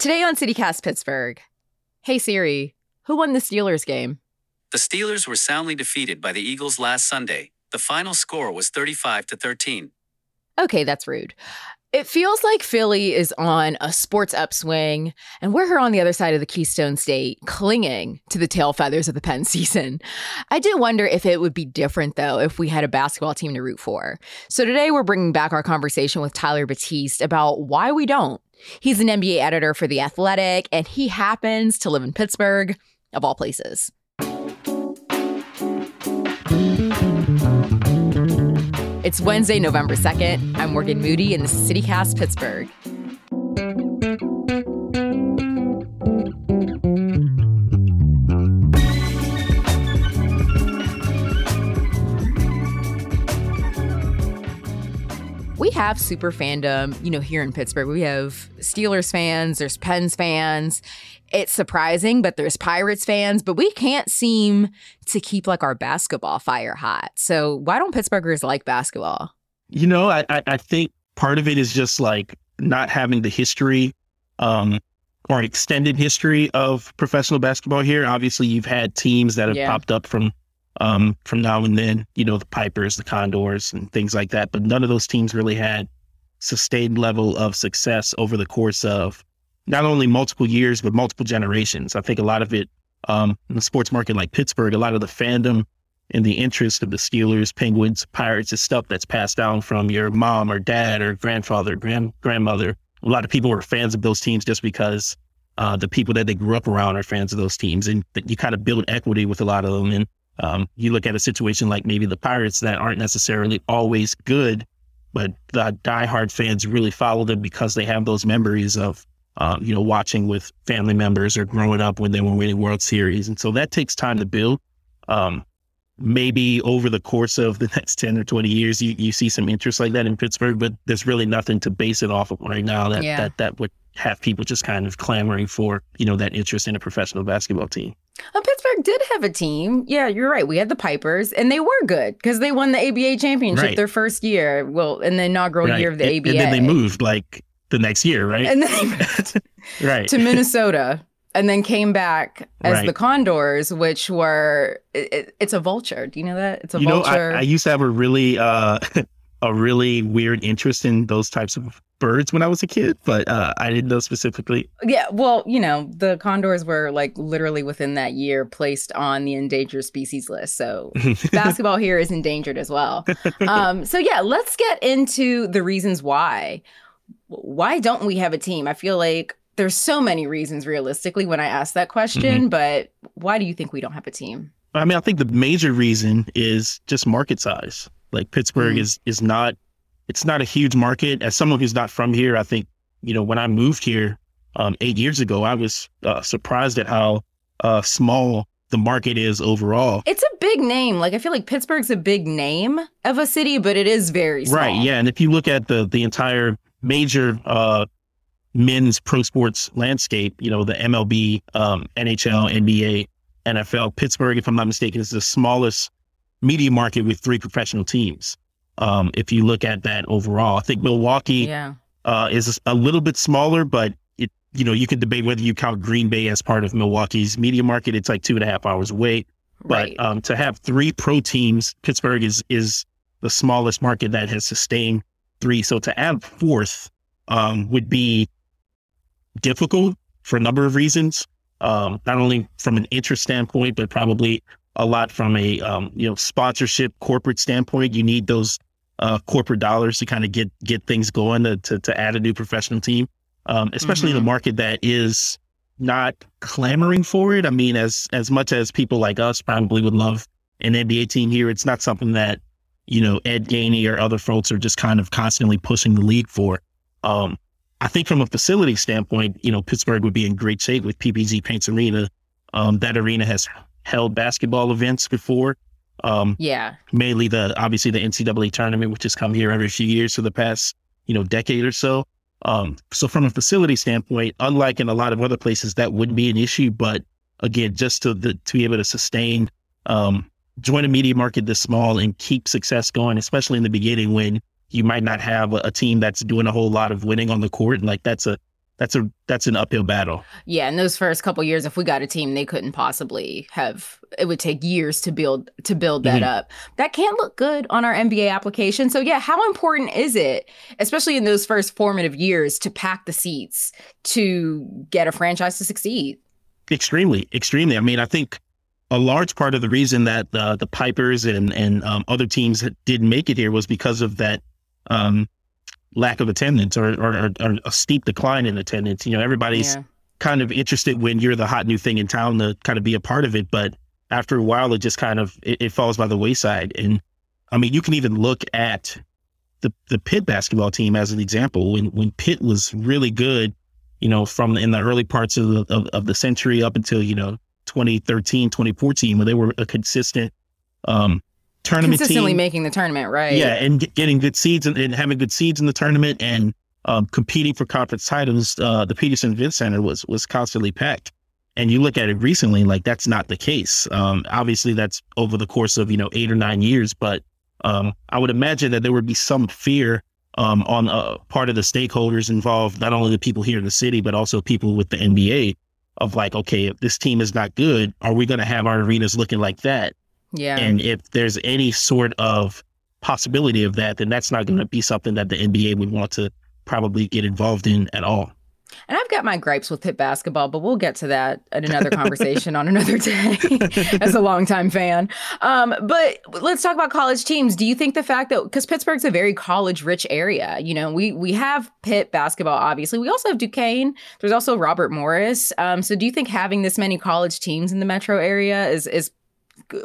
Today on CityCast Pittsburgh. Hey Siri, who won the Steelers game? The Steelers were soundly defeated by the Eagles last Sunday. The final score was 35 to 13. Okay, that's rude. It feels like Philly is on a sports upswing, and we're here on the other side of the Keystone State, clinging to the tail feathers of the Penn season. I do wonder if it would be different, though, if we had a basketball team to root for. So today we're bringing back our conversation with Tyler Batiste about why we don't. He's an NBA editor for The Athletic, and he happens to live in Pittsburgh, of all places. It's Wednesday, November 2nd. I'm Morgan Moody, this is CityCast Pittsburgh. Have super fandom, you know, here in Pittsburgh. We have Steelers fans, there's Pens fans. It's surprising, but there's Pirates fans, but we can't seem to keep like our basketball fire hot. So why don't Pittsburghers like basketball? You know, I, I think part of it is just like not having the history um, or extended history of professional basketball here. Obviously, you've had teams that have yeah. popped up from um, from now and then, you know, the Pipers, the Condors, and things like that. But none of those teams really had sustained level of success over the course of not only multiple years, but multiple generations. I think a lot of it um, in the sports market like Pittsburgh, a lot of the fandom and the interest of the Steelers, Penguins, Pirates is stuff that's passed down from your mom or dad or grandfather, grand grandmother. A lot of people were fans of those teams just because uh, the people that they grew up around are fans of those teams, and you kind of build equity with a lot of them. And um, you look at a situation like maybe the Pirates that aren't necessarily always good, but the diehard fans really follow them because they have those memories of, uh, you know, watching with family members or growing up when they were winning World Series. And so that takes time to build. Um, maybe over the course of the next 10 or 20 years, you, you see some interest like that in Pittsburgh, but there's really nothing to base it off of right now that, yeah. that, that would have people just kind of clamoring for, you know, that interest in a professional basketball team. Well, Pittsburgh did have a team. Yeah, you're right. We had the Pipers, and they were good because they won the ABA championship right. their first year. Well, in the inaugural right. year of the and, ABA. And then they moved like the next year, right? And then right to Minnesota, and then came back as right. the Condors, which were it, it's a vulture. Do you know that? It's a you vulture. Know, I, I used to have a really uh, a really weird interest in those types of birds when I was a kid, but uh, I didn't know specifically. Yeah, well, you know, the condors were like literally within that year placed on the endangered species list. So basketball here is endangered as well. Um, so yeah, let's get into the reasons why. Why don't we have a team? I feel like there's so many reasons realistically when I ask that question, mm-hmm. but why do you think we don't have a team? I mean, I think the major reason is just market size. Like Pittsburgh mm-hmm. is is not it's not a huge market. As someone who's not from here, I think, you know, when I moved here um, eight years ago, I was uh, surprised at how uh, small the market is overall. It's a big name. Like I feel like Pittsburgh's a big name of a city, but it is very small. Right. Yeah. And if you look at the the entire major uh, men's pro sports landscape, you know, the MLB, um, NHL, NBA, NFL, Pittsburgh, if I'm not mistaken, is the smallest media market with three professional teams. Um, if you look at that overall, I think Milwaukee yeah. uh, is a little bit smaller, but it, you know, you can debate whether you count Green Bay as part of Milwaukee's media market. It's like two and a half hours away. Right. But um, to have three pro teams, Pittsburgh is is the smallest market that has sustained three. So to add fourth um, would be difficult for a number of reasons. Um, not only from an interest standpoint, but probably a lot from a um, you know sponsorship corporate standpoint. You need those uh, corporate dollars to kind of get get things going to, to, to add a new professional team, um, especially mm-hmm. in a market that is not clamoring for it. I mean, as as much as people like us probably would love an NBA team here, it's not something that you know Ed Gainey or other folks are just kind of constantly pushing the league for. Um, I think from a facility standpoint, you know, Pittsburgh would be in great shape with PPG Paints Arena. Um, that arena has held basketball events before. Um, yeah. Mainly the obviously the NCAA tournament, which has come here every few years for the past you know decade or so. Um, so from a facility standpoint, unlike in a lot of other places, that wouldn't be an issue. But again, just to the, to be able to sustain, um, join a media market this small and keep success going, especially in the beginning when you might not have a, a team that's doing a whole lot of winning on the court, and like that's a that's a that's an uphill battle. Yeah, in those first couple years, if we got a team, they couldn't possibly have. It would take years to build to build that mm-hmm. up. That can't look good on our NBA application. So yeah, how important is it, especially in those first formative years, to pack the seats to get a franchise to succeed? Extremely, extremely. I mean, I think a large part of the reason that uh, the Pipers and and um, other teams didn't make it here was because of that um, lack of attendance or, or, or, a steep decline in attendance. You know, everybody's yeah. kind of interested when you're the hot new thing in town to kind of be a part of it, but after a while, it just kind of it, it falls by the wayside. And I mean, you can even look at the the Pitt basketball team as an example. When when Pitt was really good, you know, from in the early parts of the of, of the century up until you know 2013, 2014, when they were a consistent um, tournament consistently team. making the tournament, right? Yeah, and get, getting good seeds and, and, having good seeds in the tournament and um, competing for conference titles. Uh, the Petersen Event Center was was constantly packed. And you look at it recently, like that's not the case. Um, obviously, that's over the course of you know eight or nine years, but um, I would imagine that there would be some fear um, on uh, part of the stakeholders involved, not only the people here in the city, but also people with the NBA, of like, okay, if this team is not good, are we going to have our arenas looking like that? Yeah. And if there's any sort of possibility of that, then that's not going to be something that the NBA would want to probably get involved in at all. And I've got my gripes with Pitt basketball, but we'll get to that at another conversation on another day as a longtime fan. Um, but let's talk about college teams. Do you think the fact that because Pittsburgh's a very college rich area, you know, we we have Pitt basketball, obviously. We also have Duquesne. There's also Robert Morris. Um, so do you think having this many college teams in the metro area is is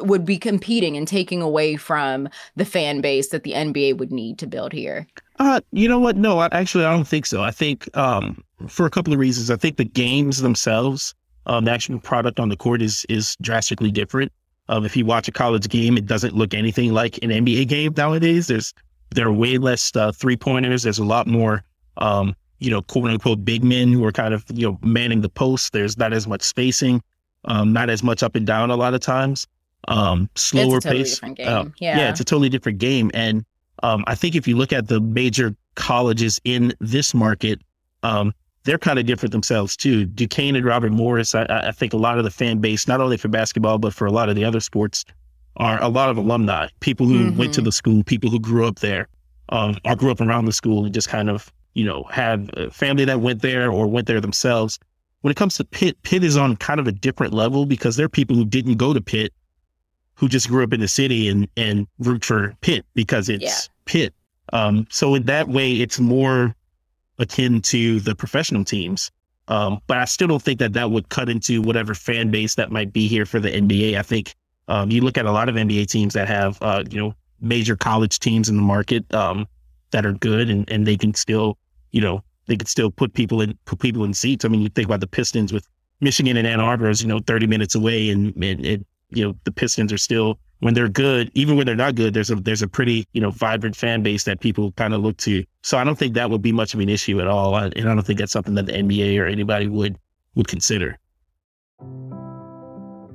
would be competing and taking away from the fan base that the NBA would need to build here? Uh, you know what? No, I, actually, I don't think so. I think um, for a couple of reasons. I think the games themselves, um, the actual product on the court is is drastically different. Um, if you watch a college game, it doesn't look anything like an NBA game nowadays. There's there are way less uh, three pointers. There's a lot more, um, you know, quote unquote big men who are kind of you know manning the post. There's not as much spacing, um, not as much up and down a lot of times um, slower totally pace. Uh, yeah. yeah, it's a totally different game. And um, I think if you look at the major colleges in this market, um, they're kind of different themselves too. Duquesne and Robert Morris, I, I, think a lot of the fan base, not only for basketball but for a lot of the other sports, are a lot of alumni, people who mm-hmm. went to mm-hmm. the school, people who grew up there, um, or grew up around the school and just kind of you know have a family that went there or went there themselves. When it comes to Pitt, Pitt is on kind of a different level because there are people who didn't go to Pitt who just grew up in the city and and root for Pitt because it's yeah. Pitt. Um, so in that way, it's more akin to the professional teams. Um, but I still don't think that that would cut into whatever fan base that might be here for the NBA. I think um, you look at a lot of NBA teams that have uh, you know major college teams in the market um, that are good and and they can still you know they could still put people in put people in seats. I mean, you think about the Pistons with Michigan and Ann Arbor is you know 30 minutes away and, and it you know the Pistons are still when they're good, even when they're not good, there's a there's a pretty you know vibrant fan base that people kind of look to. So I don't think that would be much of an issue at all, and I don't think that's something that the NBA or anybody would would consider.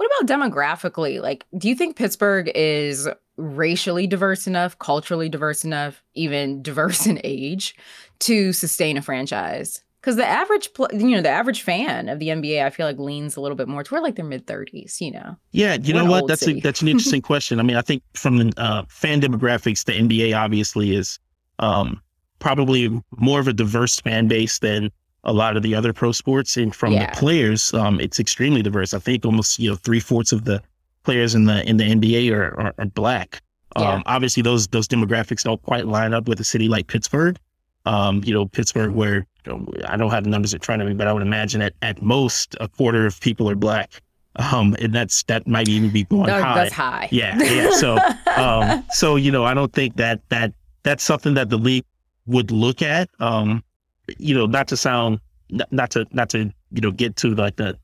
What about demographically? Like, do you think Pittsburgh is racially diverse enough, culturally diverse enough, even diverse in age to sustain a franchise? Because the average, you know, the average fan of the NBA, I feel like leans a little bit more toward like their mid thirties. You know. Yeah, you We're know what? That's a, that's an interesting question. I mean, I think from the uh, fan demographics, the NBA obviously is um, probably more of a diverse fan base than a lot of the other pro sports, and from Yeah. the players, um, it's extremely diverse. I think almost you know three fourths of the players in the in the NBA are are, are black. Um, Obviously, those those demographics don't quite line up with a city like Pittsburgh. Um, you know, Pittsburgh, where you know, I don't have the numbers in front of me, but I would imagine at at most a quarter of people are black. Um, and that's that might even be going That- high. that's high. Yeah, yeah. So, um, so you know, I don't think that that that's something that the league would look at. Um, you know, not to sound, not, to not to you know get to like the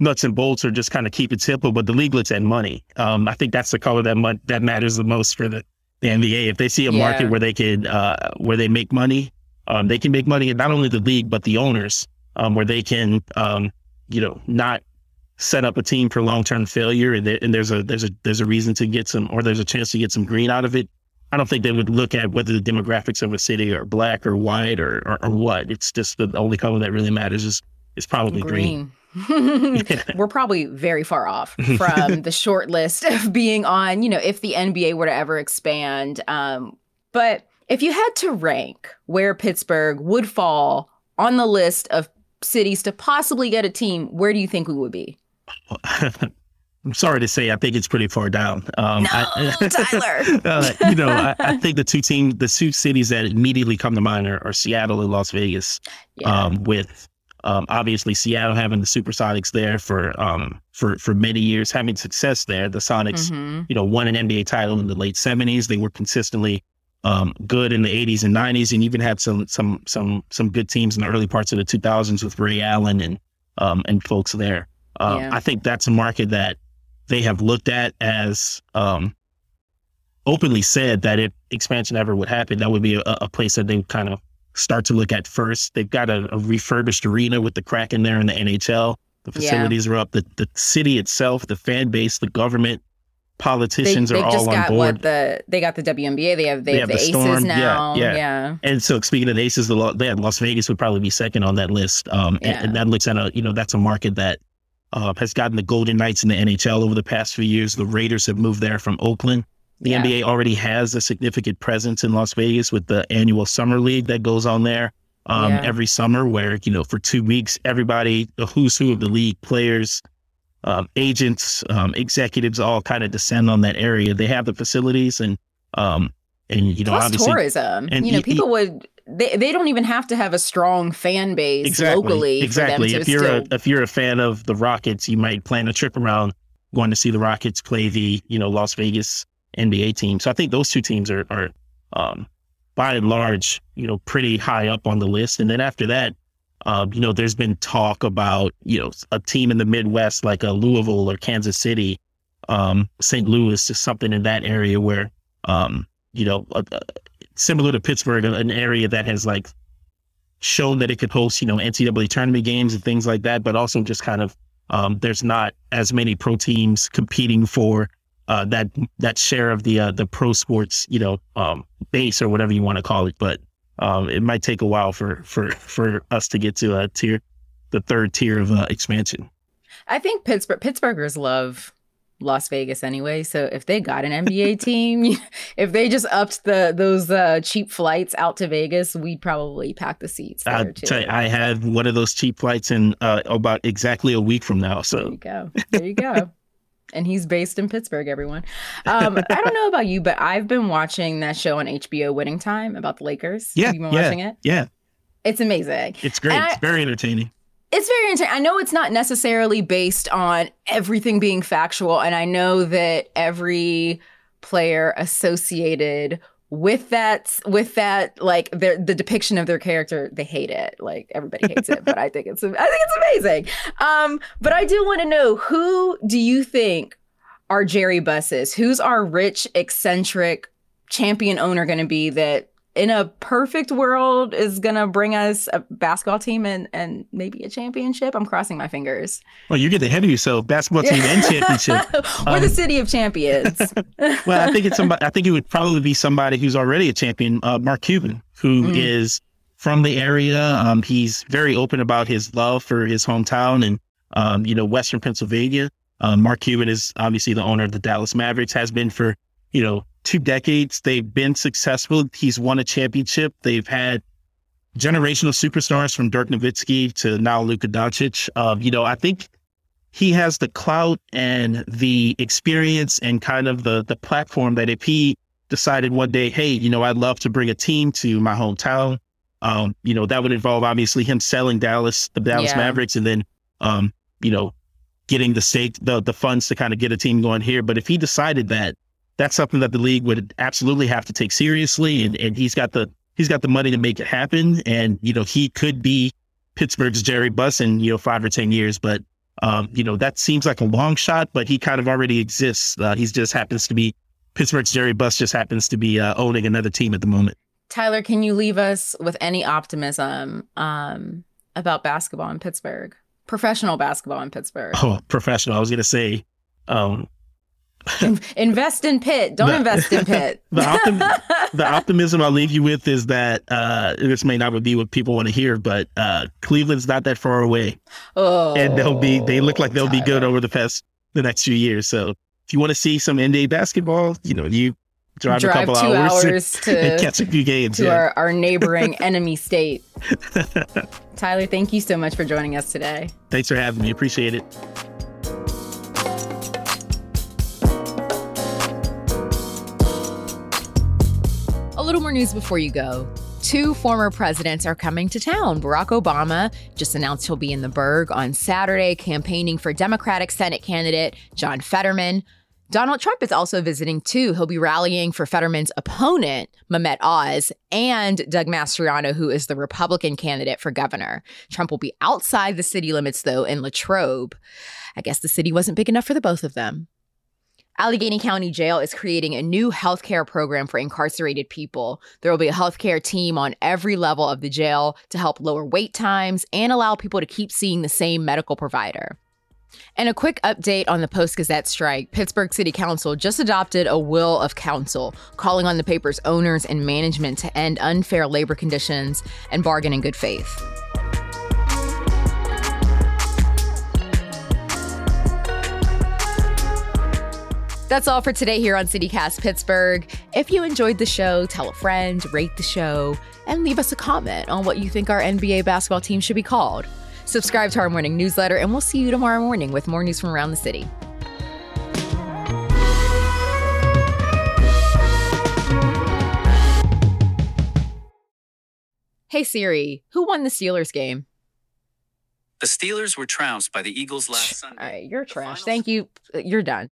nuts and bolts or just kind of keep it simple, but the league looks at money. Um, I think that's the color that mon- that matters the most for the, the NBA. If they see a Yeah. market where they could uh, where they make money, um, they can make money, and not only the league but the owners, um, where they can um, you know not set up a team for long term failure, and, there, and there's a there's a there's a reason to get some or there's a chance to get some green out of it. I don't think they would look at whether the demographics of a city are black or white or or, or what. It's just the only color that really matters is is probably green. green. We're probably very far off from the short list of being on, you know, if the NBA were to ever expand. Um, but if you had to rank where Pittsburgh would fall on the list of cities to possibly get a team, where do you think we would be? I'm sorry to say, I think it's pretty far down. Um, I- No, Tyler. uh, you know, I, I think the two team, the two cities that immediately come to mind are, are Seattle and Las Vegas. Yeah. Um, with um, obviously Seattle having the Supersonics there for um for for many years, having success there. The Sonics, Mhm. you know, won an NBA title in the late 70s. They were consistently um, good in the 80s and 90s, and even had some some some some good teams in the early parts of the 2000s with Ray Allen and um, and folks there. Um, Yeah. I think that's a market that they have looked at as um, openly said that if expansion ever would happen, that would be a, a place that they kind of start to look at first. They've got a, a refurbished arena with the Kraken there in the NHL. The Yeah. facilities are up. The the city itself, the fan base, the government, politicians they've are just all on board. what the they got the WNBA. They have they, They have, the, the Aces Storm. Yeah, now. yeah. yeah. And so, speaking of the Aces, the they had Las Vegas would probably be second on that list. Um, and- and, that looks at a you know that's a market that uh, has gotten the Golden Knights in the NHL over the past few years. The Raiders have moved there from Oakland. The Yeah. NBA already has a significant presence in Las Vegas with the annual summer league that goes on there um, Yeah. every summer, where you know for two weeks everybody, the who's who of the league, players, um, agents, um, executives, all kind of descend on that area. They have the facilities and um, and you know Plus obviously tourism. and you know, people would they, they don't even have to have a strong fan base exactly locally exactly. for them If to you're still a if you're a fan of the Rockets, you might plan a trip around going to see the Rockets play the you know Las Vegas NBA team. So I think those two teams are are um, by and large you know pretty high up on the list. And then after that, um, you know, there's been talk about you know a team in the Midwest like a Louisville or Kansas City, um, St. Louis, just something in that area where um, you know a, similar to Pittsburgh, an area that has like shown that it could host, you know, NCAA tournament games and things like that, but also just kind of um, there's not as many pro teams competing for uh, that that share of the uh, the pro sports, you know, um, base or whatever you want to call it. But um, it might take a while for for for us to get to a tier, the third tier of uh, expansion. I think Pittsburgh Pittsburghers love Las Vegas anyway. So if they got an NBA team, if they just upped the those uh, cheap flights out to Vegas, we'd probably pack the seats I tell you, I had one of those cheap flights in uh, about exactly a week from now. So there you go. There you go. and he's based in Pittsburgh, everyone. Um, I don't know about you, but I've been watching that show on HBO, Winning Time, about the Lakers. yeah, Have you been yeah, watching it? yeah, It's amazing. it's great. I- it's very entertaining. It's very interesting. I know it's not necessarily based on everything being factual, and I know that every player associated with that with that like their the depiction of their character they hate it like everybody hates it but i think it's i think it's amazing um but i do want to know who do you think are Jerry Buss's who's our rich eccentric champion owner going to be that in a perfect world is going to bring us a basketball team and and maybe a championship i'm crossing my fingers Well, you get ahead of yourself. Basketball team and championship. we're the Um, city of champions Well, I think it's somebody. I think it would probably be somebody who's already a champion, uh, Mark Cuban, who is Mm. from the area. Um, he's very open about his love for his hometown and, um, you know, Western Pennsylvania. Um, Mark Cuban is obviously the owner of the Dallas Mavericks, has been for, you know, two decades. They've been successful. He's won a championship. They've had generational superstars from Dirk Nowitzki to now Luka Doncic. Um, you know, I think he has the clout and the experience and kind of the the platform that if he decided one day, hey, you know, I'd love to bring a team to my hometown. Um, you know, that would involve obviously him selling Dallas, the Dallas Yeah. Mavericks, and then um, you know, getting the stake, the the funds to kind of get a team going here. But if he decided that, that's something that the league would absolutely have to take seriously, and and he's got the he's got the money to make it happen, and you know, he could be Pittsburgh's Jerry Buss in you know five or ten years, but. Um, you know, that seems like a long shot, but he kind of already exists. Uh, he just happens to be Pittsburgh's Jerry Buss just happens to be uh, owning another team at the moment. Tyler, can you leave us with any optimism um, about basketball in Pittsburgh? Professional basketball in Pittsburgh. Oh, professional. I was going to say, um, invest in Pitt. Don't The- invest in Pitt. the, optim- the optimism I'll leave you with is that uh, this may not be what people want to hear, but uh, Cleveland's not that far away, oh, and they'll be they look like they'll be good over the past the next few years. So if you want to see some NBA basketball, you know, you drive, Drive a couple two hours, hours and to, catch a few games. to yeah. our, our neighboring enemy state. Tyler, thank you so much for joining us today. Thanks for having me. Appreciate it. Little more news before you go. Two former presidents are coming to town. Barack Obama just announced he'll be in the Burgh on Saturday campaigning for Democratic Senate candidate John Fetterman. Donald Trump is also visiting too. He'll be rallying for Fetterman's opponent, Mehmet Oz, and Doug Mastriano, who is the Republican candidate for governor. Trump will be outside the city limits, though, in Latrobe. I guess the city wasn't big enough for the both of them. Allegheny County Jail is creating a new healthcare program for incarcerated people. There will be a healthcare team on every level of the jail to help lower wait times and allow people to keep seeing the same medical provider. And a quick update on the Post Gazette strike. Pittsburgh City Council just adopted a will of council calling on the paper's owners and management to end unfair labor conditions and bargain in good faith. That's all for today here on CityCast Pittsburgh. If you enjoyed the show, tell a friend, rate the show, and leave us a comment on what you think our NBA basketball team should be called. Subscribe to our morning newsletter, and we'll see you tomorrow morning with more news from around the city. Hey Siri, who won the Steelers game? The Steelers were trounced by the Eagles last Sunday. All right, you're trash. Thank you. You're done.